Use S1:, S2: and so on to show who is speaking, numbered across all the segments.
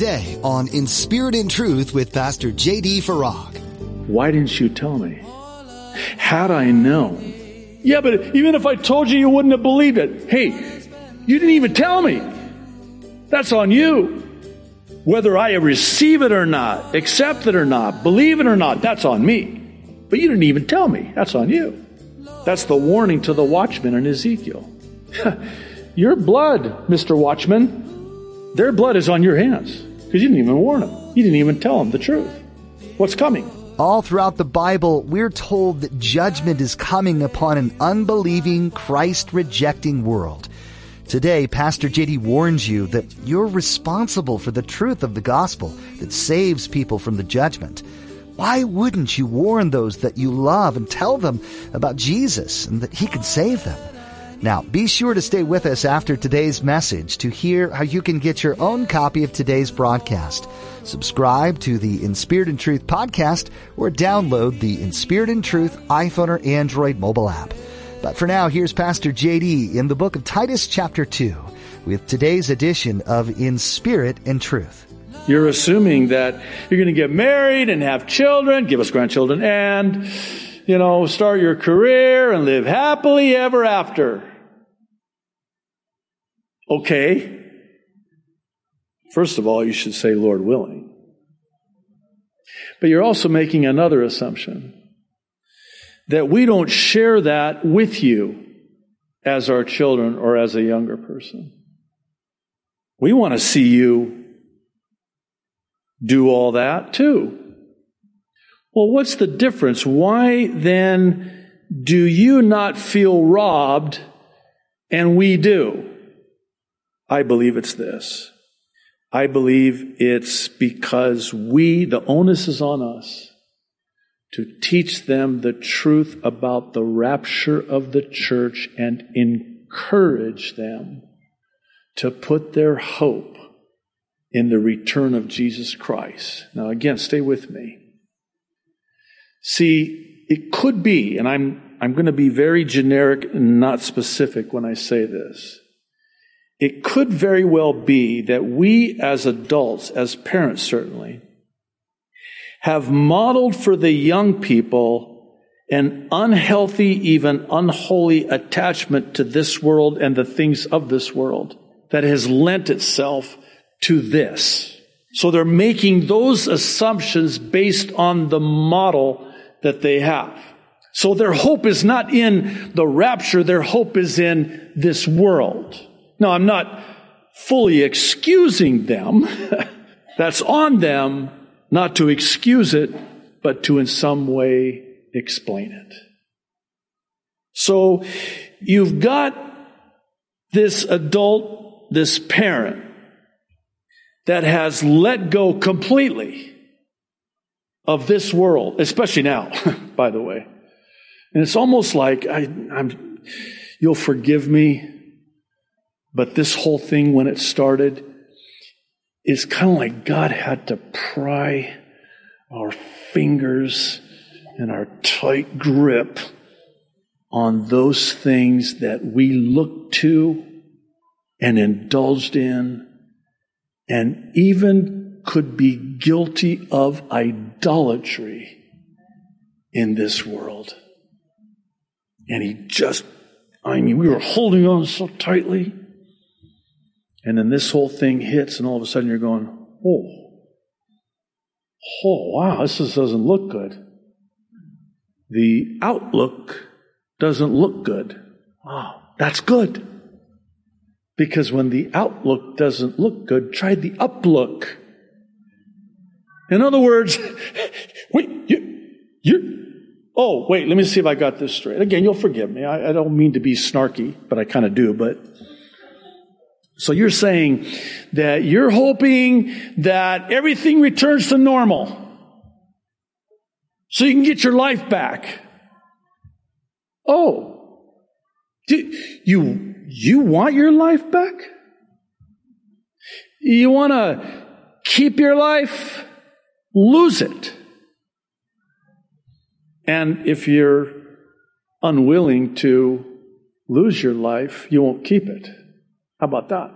S1: today on In Spirit and Truth with Pastor J.D. Farag.
S2: Why didn't you tell me? Had I known. Yeah, but even if I told you, you wouldn't have believed it. Hey, you didn't even tell me. That's on you. Whether I receive it or not, accept it or not, believe it or not, that's on me. But you didn't even tell me. That's on you. That's the warning to the watchman in Ezekiel. your blood, Mr. Watchman, their blood is on your hands because you didn't even warn them. You didn't even tell them the truth. What's coming?
S1: All throughout the Bible, we're told that judgment is coming upon an unbelieving, Christ rejecting world. Today, Pastor JD warns you that you're responsible for the truth of the gospel that saves people from the judgment. Why wouldn't you warn those that you love and tell them about Jesus and that He can save them? Now, be sure to stay with us after today's message to hear how you can get your own copy of today's broadcast. Subscribe to the In Spirit and Truth podcast or download the In Spirit and Truth iPhone or Android mobile app. But for now, here's Pastor JD in the book of Titus chapter 2 with today's edition of In Spirit and Truth.
S2: You're assuming that you're going to get married and have children, give us grandchildren, and, you know, start your career and live happily ever after. Okay. First of all, you should say, Lord willing. But you're also making another assumption that we don't share that with you as our children or as a younger person. We want to see you do all that too. Well, what's the difference? Why then do you not feel robbed and we do? I believe it's this. I believe it's because we, the onus is on us to teach them the truth about the rapture of the church and encourage them to put their hope in the return of Jesus Christ. Now, again, stay with me. See, it could be, and I'm, I'm going to be very generic and not specific when I say this. It could very well be that we as adults, as parents certainly, have modeled for the young people an unhealthy, even unholy attachment to this world and the things of this world that has lent itself to this. So they're making those assumptions based on the model that they have. So their hope is not in the rapture, their hope is in this world. Now, I'm not fully excusing them. That's on them not to excuse it, but to in some way explain it. So you've got this adult, this parent that has let go completely of this world, especially now, by the way. And it's almost like I, am you'll forgive me, but this whole thing when it started, is kind of like God had to pry our fingers and our tight grip on those things that we looked to and indulged in and even could be guilty of idolatry in this world. And he just, I mean, we were holding on so tightly. And then this whole thing hits, and all of a sudden you're going, oh, oh, wow, this just doesn't look good. The outlook doesn't look good. Wow, that's good. Because when the outlook doesn't look good, try the uplook. In other words, wait, you, you, oh, wait, let me see if I got this straight. Again, you'll forgive me. I, I don't mean to be snarky, but I kind of do, but so you're saying that you're hoping that everything returns to normal so you can get your life back. Oh, you, you want your life back? You want to keep your life? Lose it. And if you're unwilling to lose your life, you won't keep it. How about that?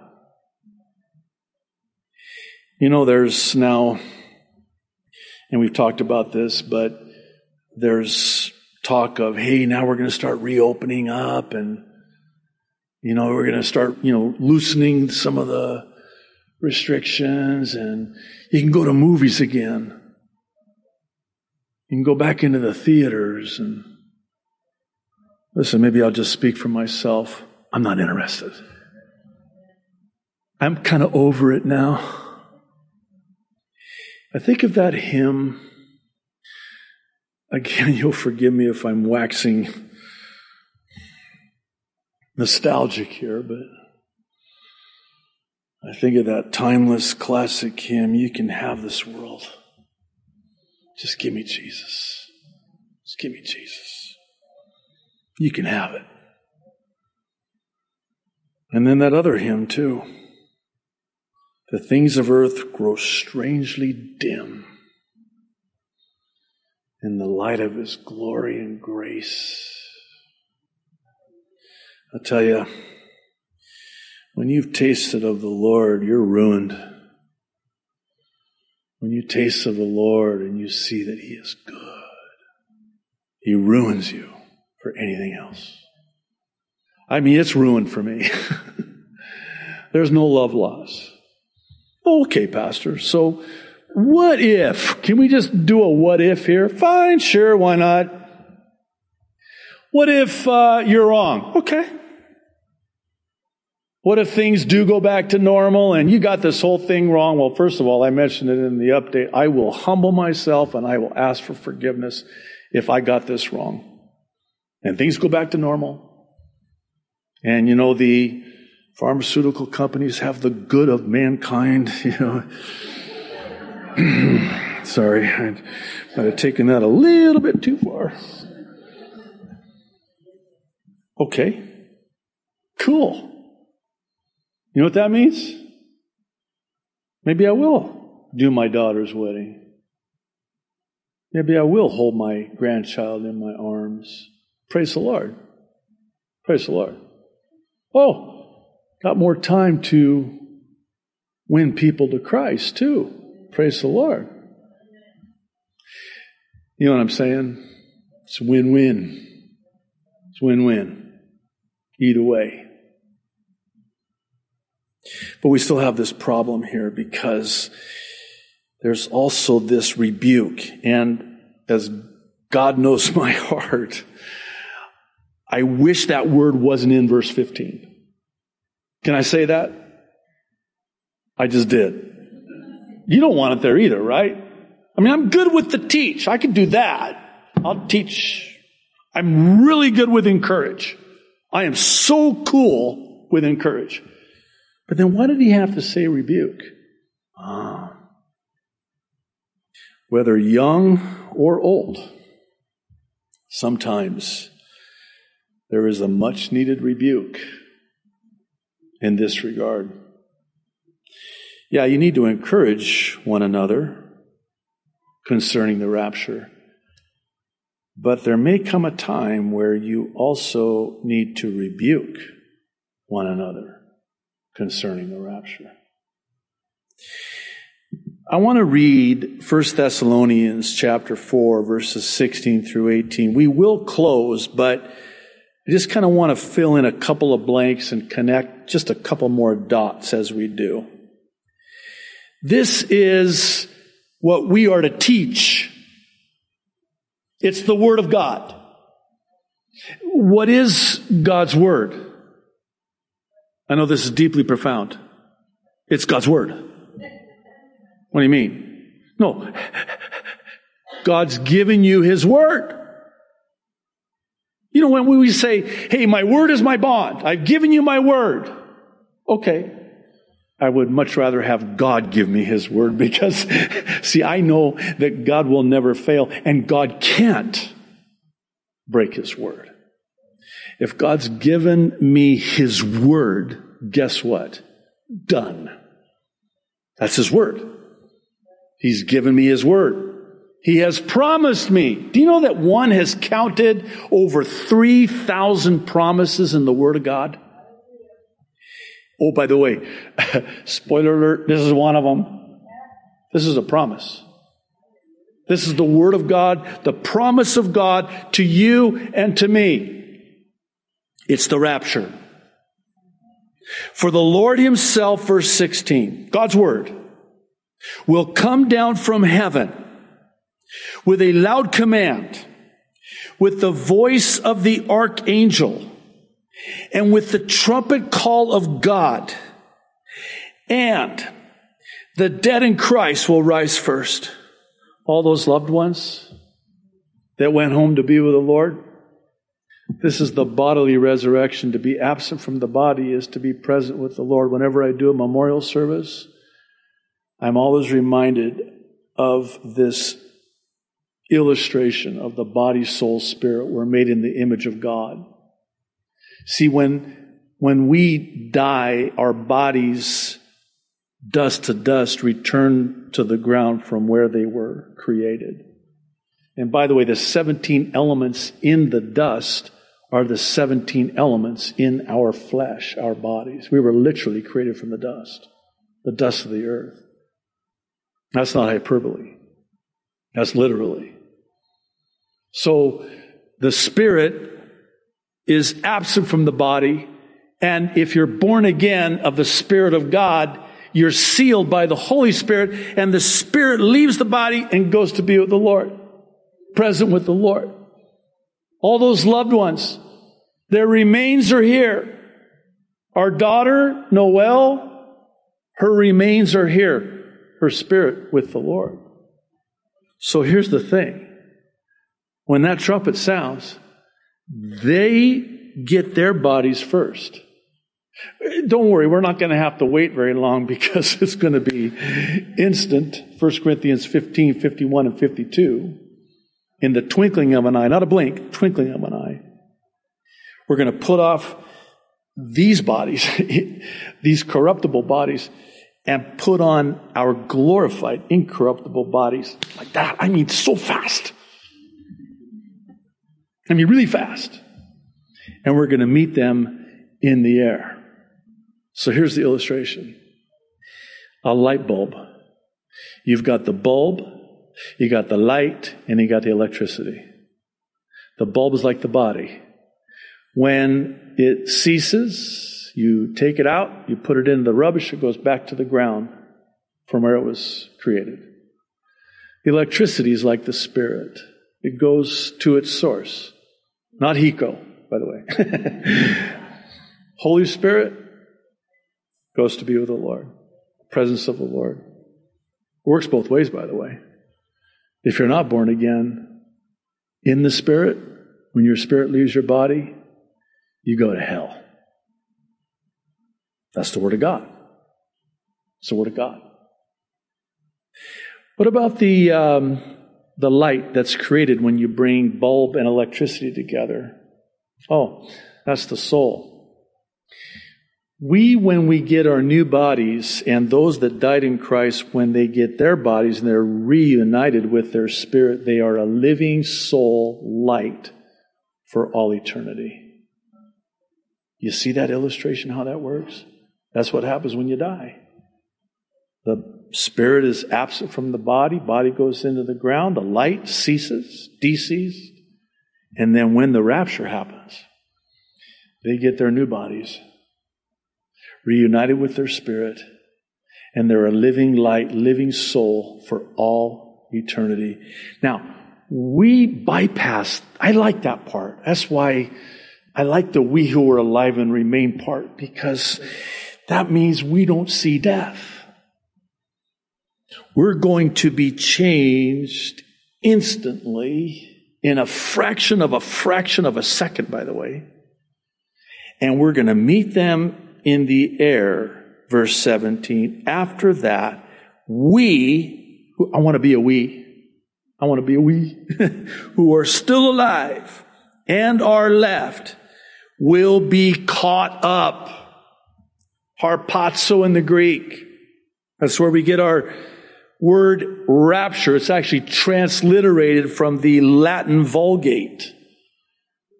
S2: You know, there's now, and we've talked about this, but there's talk of, hey, now we're going to start reopening up and, you know, we're going to start, you know, loosening some of the restrictions and you can go to movies again. You can go back into the theaters and listen, maybe I'll just speak for myself. I'm not interested. I'm kind of over it now. I think of that hymn. Again, you'll forgive me if I'm waxing nostalgic here, but I think of that timeless classic hymn, You Can Have This World. Just give me Jesus. Just give me Jesus. You can have it. And then that other hymn, too. The things of earth grow strangely dim in the light of His glory and grace. I tell you, when you've tasted of the Lord, you're ruined. When you taste of the Lord and you see that He is good, He ruins you for anything else. I mean, it's ruined for me. There's no love loss. Okay, Pastor. So, what if? Can we just do a what if here? Fine, sure, why not? What if uh, you're wrong? Okay. What if things do go back to normal and you got this whole thing wrong? Well, first of all, I mentioned it in the update. I will humble myself and I will ask for forgiveness if I got this wrong. And things go back to normal. And you know, the pharmaceutical companies have the good of mankind, you know. Sorry, I might have taken that a little bit too far. Okay, cool. You know what that means? Maybe I will do my daughter's wedding. Maybe I will hold my grandchild in my arms. Praise the Lord. Praise the Lord. Oh, got more time to win people to Christ too. Praise the Lord. You know what I'm saying? It's win win. It's win win. Either way. But we still have this problem here because there's also this rebuke. And as God knows my heart, I wish that word wasn't in verse 15. Can I say that? I just did. You don't want it there either, right? I mean, I'm good with the teach. I can do that. I'll teach. I'm really good with encourage. I am so cool with encourage. But then why did he have to say rebuke? Ah. Whether young or old, sometimes there is a much needed rebuke in this regard. Yeah, you need to encourage one another concerning the rapture. But there may come a time where you also need to rebuke one another concerning the rapture. I want to read 1 Thessalonians chapter 4 verses 16 through 18. We will close, but I just kind of want to fill in a couple of blanks and connect just a couple more dots as we do. This is what we are to teach. It's the Word of God. What is God's Word? I know this is deeply profound. It's God's Word. What do you mean? No. God's given you His Word. You know, when we say, hey, my word is my bond, I've given you my word. Okay. I would much rather have God give me his word because, see, I know that God will never fail and God can't break his word. If God's given me his word, guess what? Done. That's his word. He's given me his word. He has promised me. Do you know that one has counted over 3,000 promises in the Word of God? Oh, by the way, spoiler alert, this is one of them. This is a promise. This is the Word of God, the promise of God to you and to me. It's the rapture. For the Lord Himself, verse 16, God's Word, will come down from heaven with a loud command, with the voice of the archangel, and with the trumpet call of God. And the dead in Christ will rise first all those loved ones that went home to be with the Lord. This is the bodily resurrection. To be absent from the body is to be present with the Lord. Whenever I do a memorial service, I'm always reminded of this illustration of the body, soul, spirit. We're made in the image of God. See, when, when we die, our bodies dust to dust, return to the ground from where they were created. And by the way, the 17 elements in the dust are the 17 elements in our flesh, our bodies. We were literally created from the dust, the dust of the earth. That's not hyperbole. That's literally. So the spirit is absent from the body. And if you're born again of the Spirit of God, you're sealed by the Holy Spirit, and the Spirit leaves the body and goes to be with the Lord, present with the Lord. All those loved ones, their remains are here. Our daughter, Noel, her remains are here, her spirit with the Lord. So here's the thing. When that trumpet sounds, they get their bodies first. Don't worry, we're not going to have to wait very long because it's going to be instant. 1 Corinthians 15, 51, and 52. In the twinkling of an eye, not a blink, twinkling of an eye. We're going to put off these bodies, these corruptible bodies, and put on our glorified, incorruptible bodies like that. I mean, so fast. I mean, really fast. And we're going to meet them in the air. So here's the illustration a light bulb. You've got the bulb, you got the light, and you got the electricity. The bulb is like the body. When it ceases, you take it out, you put it in the rubbish, it goes back to the ground from where it was created. Electricity is like the spirit. It goes to its source. Not HECO, by the way. Holy Spirit, goes to be with the Lord. Presence of the Lord. Works both ways, by the way. If you're not born again in the Spirit, when your spirit leaves your body, you go to hell. That's the Word of God. It's the Word of God. What about the, um, the light that's created when you bring bulb and electricity together? Oh, that's the soul. We, when we get our new bodies, and those that died in Christ, when they get their bodies and they're reunited with their spirit, they are a living soul light for all eternity. You see that illustration, how that works? That's what happens when you die. The spirit is absent from the body, body goes into the ground, the light ceases, deceased, and then when the rapture happens, they get their new bodies reunited with their spirit, and they're a living light, living soul for all eternity. Now, we bypass, I like that part. That's why I like the we who are alive and remain part, because that means we don't see death. We're going to be changed instantly in a fraction of a fraction of a second, by the way. And we're going to meet them in the air, verse 17. After that, we, I want to be a we, I want to be a we, who are still alive and are left, will be caught up. Harpazo in the Greek. That's where we get our word rapture. It's actually transliterated from the Latin Vulgate.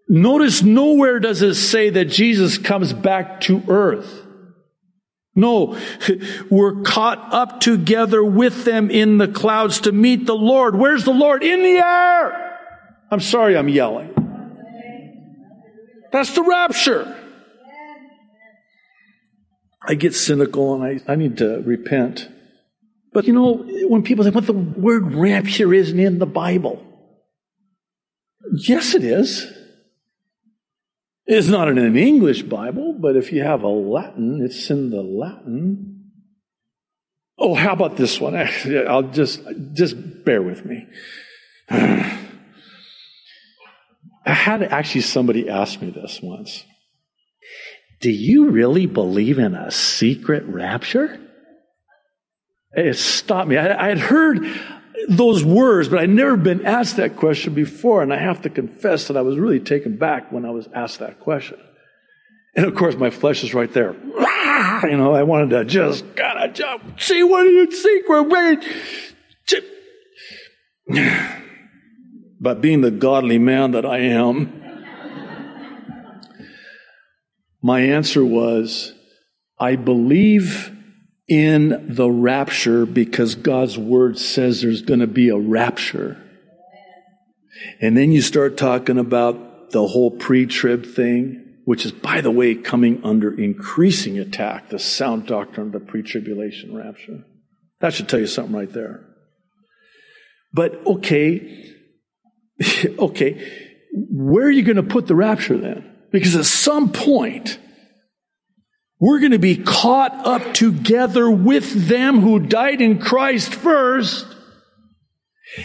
S2: Notice nowhere does it say that Jesus comes back to earth. No, we're caught up together with them in the clouds to meet the Lord. Where's the Lord? In the air! I'm sorry I'm yelling. That's the rapture. I get cynical and I, I need to repent. But you know, when people say, what the word rapture isn't in the Bible. Yes, it is. It's not in an English Bible, but if you have a Latin, it's in the Latin. Oh, how about this one? I'll just, just bear with me. I had actually somebody ask me this once. Do you really believe in a secret rapture? It stopped me. I, had heard those words, but I'd never been asked that question before. And I have to confess that I was really taken back when I was asked that question. And of course, my flesh is right there. You know, I wanted to just of jump, see what you secret. Wait. But being the godly man that I am, my answer was, I believe in the rapture because God's word says there's going to be a rapture. And then you start talking about the whole pre trib thing, which is, by the way, coming under increasing attack, the sound doctrine of the pre tribulation rapture. That should tell you something right there. But okay, okay, where are you going to put the rapture then? Because at some point, we're going to be caught up together with them who died in Christ first.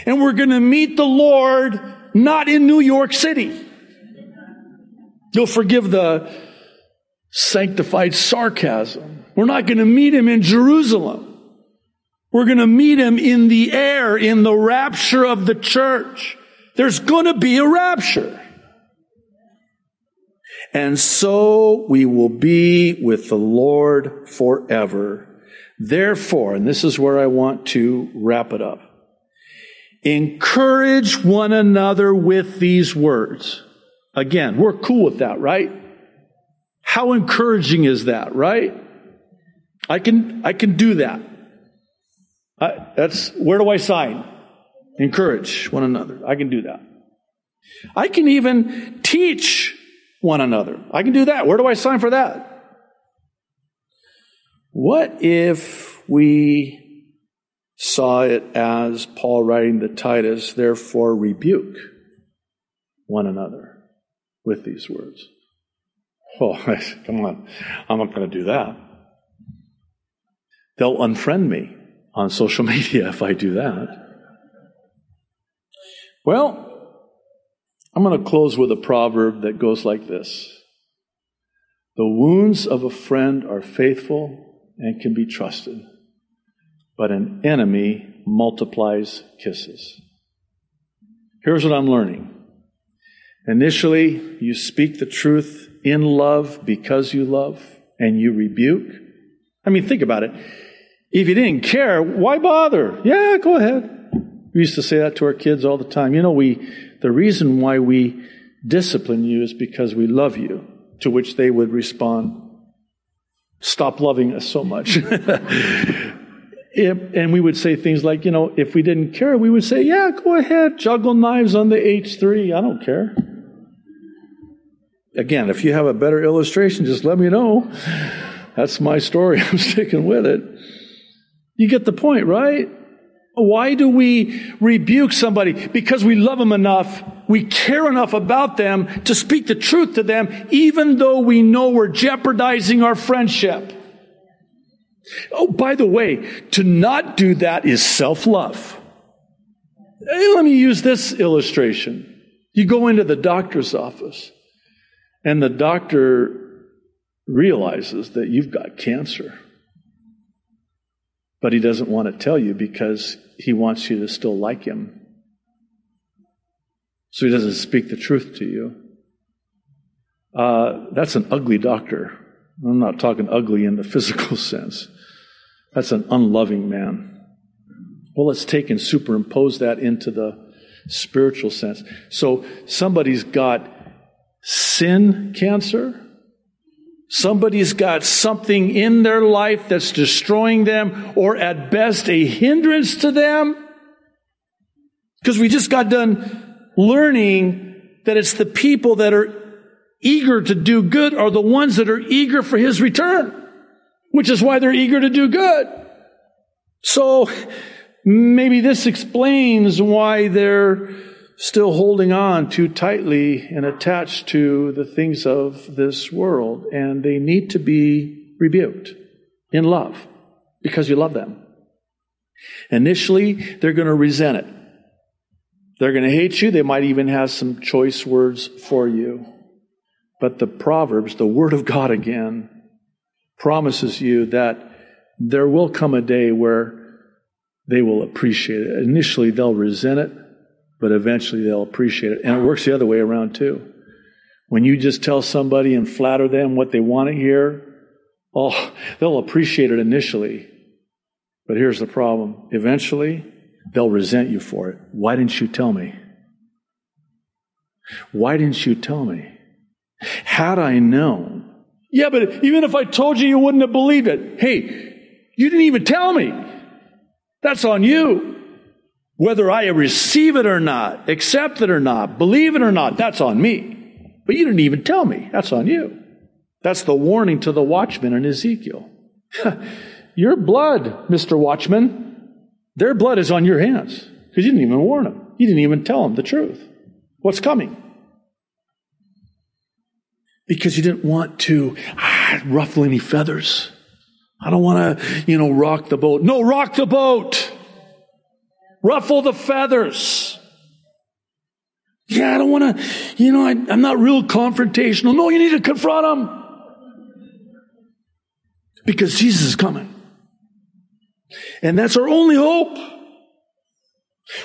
S2: And we're going to meet the Lord not in New York City. You'll forgive the sanctified sarcasm. We're not going to meet him in Jerusalem. We're going to meet him in the air, in the rapture of the church. There's going to be a rapture. And so we will be with the Lord forever. Therefore, and this is where I want to wrap it up. Encourage one another with these words. Again, we're cool with that, right? How encouraging is that, right? I can, I can do that. I, that's, where do I sign? Encourage one another. I can do that. I can even teach one another. I can do that. Where do I sign for that? What if we saw it as Paul writing to Titus, therefore rebuke one another with these words? Oh, come on. I'm not going to do that. They'll unfriend me on social media if I do that. Well, I'm going to close with a proverb that goes like this The wounds of a friend are faithful and can be trusted, but an enemy multiplies kisses. Here's what I'm learning. Initially, you speak the truth in love because you love, and you rebuke. I mean, think about it. If you didn't care, why bother? Yeah, go ahead. We used to say that to our kids all the time. You know, we the reason why we discipline you is because we love you, to which they would respond, Stop loving us so much. and we would say things like, you know, if we didn't care, we would say, yeah, go ahead, juggle knives on the H3. I don't care. Again, if you have a better illustration, just let me know. That's my story. I'm sticking with it. You get the point, right? Why do we rebuke somebody? Because we love them enough, we care enough about them to speak the truth to them, even though we know we're jeopardizing our friendship. Oh, by the way, to not do that is self love. Hey, let me use this illustration. You go into the doctor's office, and the doctor realizes that you've got cancer. But he doesn't want to tell you because he wants you to still like him. So he doesn't speak the truth to you. Uh, that's an ugly doctor. I'm not talking ugly in the physical sense. That's an unloving man. Well, let's take and superimpose that into the spiritual sense. So somebody's got sin cancer, Somebody's got something in their life that's destroying them or at best a hindrance to them. Because we just got done learning that it's the people that are eager to do good are the ones that are eager for his return, which is why they're eager to do good. So maybe this explains why they're still holding on too tightly and attached to the things of this world, and they need to be rebuked in love because you love them. Initially, they're going to resent it. They're going to hate you. They might even have some choice words for you. But the Proverbs, the Word of God again, promises you that there will come a day where they will appreciate it. Initially, they'll resent it but eventually they'll appreciate it. And it works the other way around too. When you just tell somebody and flatter them what they want to hear, oh, they'll appreciate it initially. But here's the problem. Eventually, they'll resent you for it. Why didn't you tell me? Why didn't you tell me? Had I known. Yeah, but even if I told you, you wouldn't have believed it. Hey, you didn't even tell me. That's on you. Whether I receive it or not, accept it or not, believe it or not, that's on me. But you didn't even tell me. That's on you. That's the warning to the watchman in Ezekiel. your blood, Mr. Watchman, their blood is on your hands because you didn't even warn them. You didn't even tell them the truth. What's coming? Because you didn't want to ah, ruffle any feathers. I don't want to, you know, rock the boat. No, rock the boat ruffle the feathers. Yeah, I don't want to, you know, I, am not real confrontational. No, you need to confront them. Because Jesus is coming. And that's our only hope.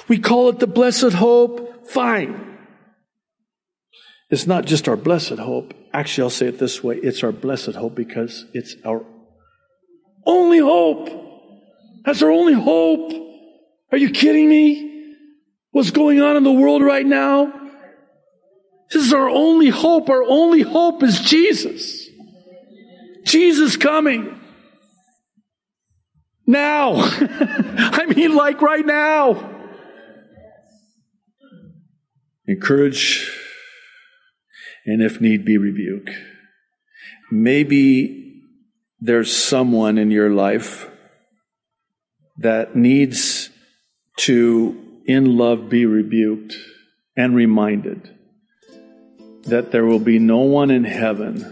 S2: We call it the blessed hope. Fine. It's not just our blessed hope. Actually, I'll say it this way it's our blessed hope because it's our only hope. That's our only hope. Are you kidding me? What's going on in the world right now? This is our only hope. Our only hope is Jesus. Jesus coming. Now. I mean, like right now. Encourage and if need be, rebuke. Maybe there's someone in your life that needs to, in love, be rebuked and reminded that there will be no one in heaven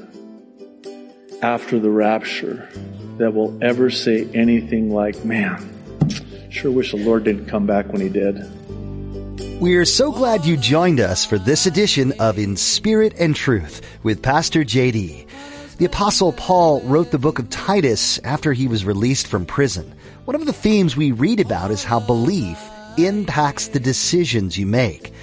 S2: after the rapture that will ever say anything like, man, sure wish the Lord didn't come back when he did.
S1: We're so glad you joined us for this edition of In Spirit and Truth with Pastor JD. The Apostle Paul wrote the book of Titus after he was released from prison. One of the themes we read about is how belief impacts the decisions you make.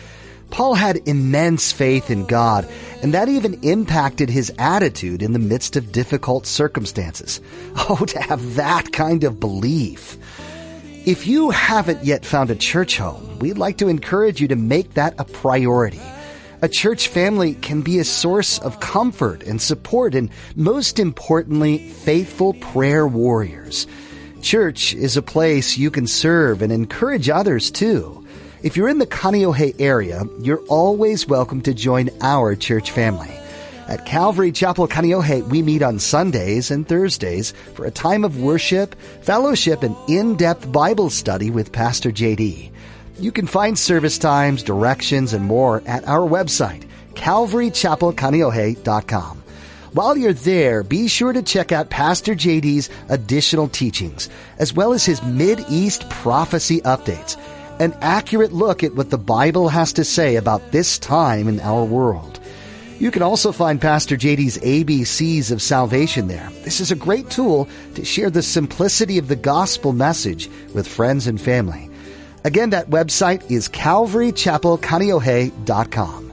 S1: Paul had immense faith in God, and that even impacted his attitude in the midst of difficult circumstances. Oh, to have that kind of belief. If you haven't yet found a church home, we'd like to encourage you to make that a priority. A church family can be a source of comfort and support and most importantly, faithful prayer warriors. Church is a place you can serve and encourage others too. If you're in the Kaneohe area, you're always welcome to join our church family. At Calvary Chapel Kaneohe, we meet on Sundays and Thursdays for a time of worship, fellowship, and in-depth Bible study with Pastor JD. You can find service times, directions, and more at our website, calvarychapelkaneohe.com. While you're there, be sure to check out Pastor JD's additional teachings, as well as his Mid-East prophecy updates, an accurate look at what the Bible has to say about this time in our world. You can also find Pastor JD's ABCs of salvation there. This is a great tool to share the simplicity of the gospel message with friends and family. Again, that website is calvarychapelkaneohe.com.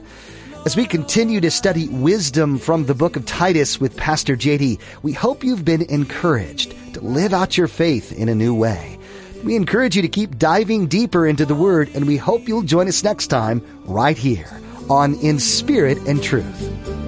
S1: As we continue to study wisdom from the book of Titus with Pastor JD, we hope you've been encouraged to live out your faith in a new way. We encourage you to keep diving deeper into the Word, and we hope you'll join us next time right here on In Spirit and Truth.